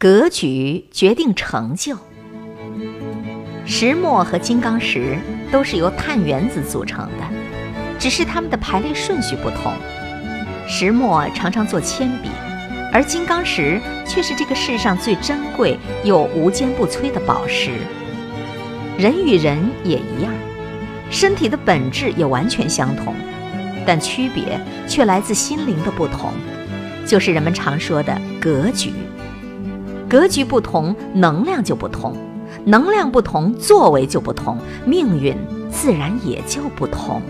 格局决定成就。石墨和金刚石都是由碳原子组成的，只是它们的排列顺序不同。石墨常常做铅笔，而金刚石却是这个世上最珍贵又无坚不摧的宝石。人与人也一样，身体的本质也完全相同，但区别却来自心灵的不同，就是人们常说的格局。格局不同，能量就不同。能量不同，作为就不同，命运自然也就不同。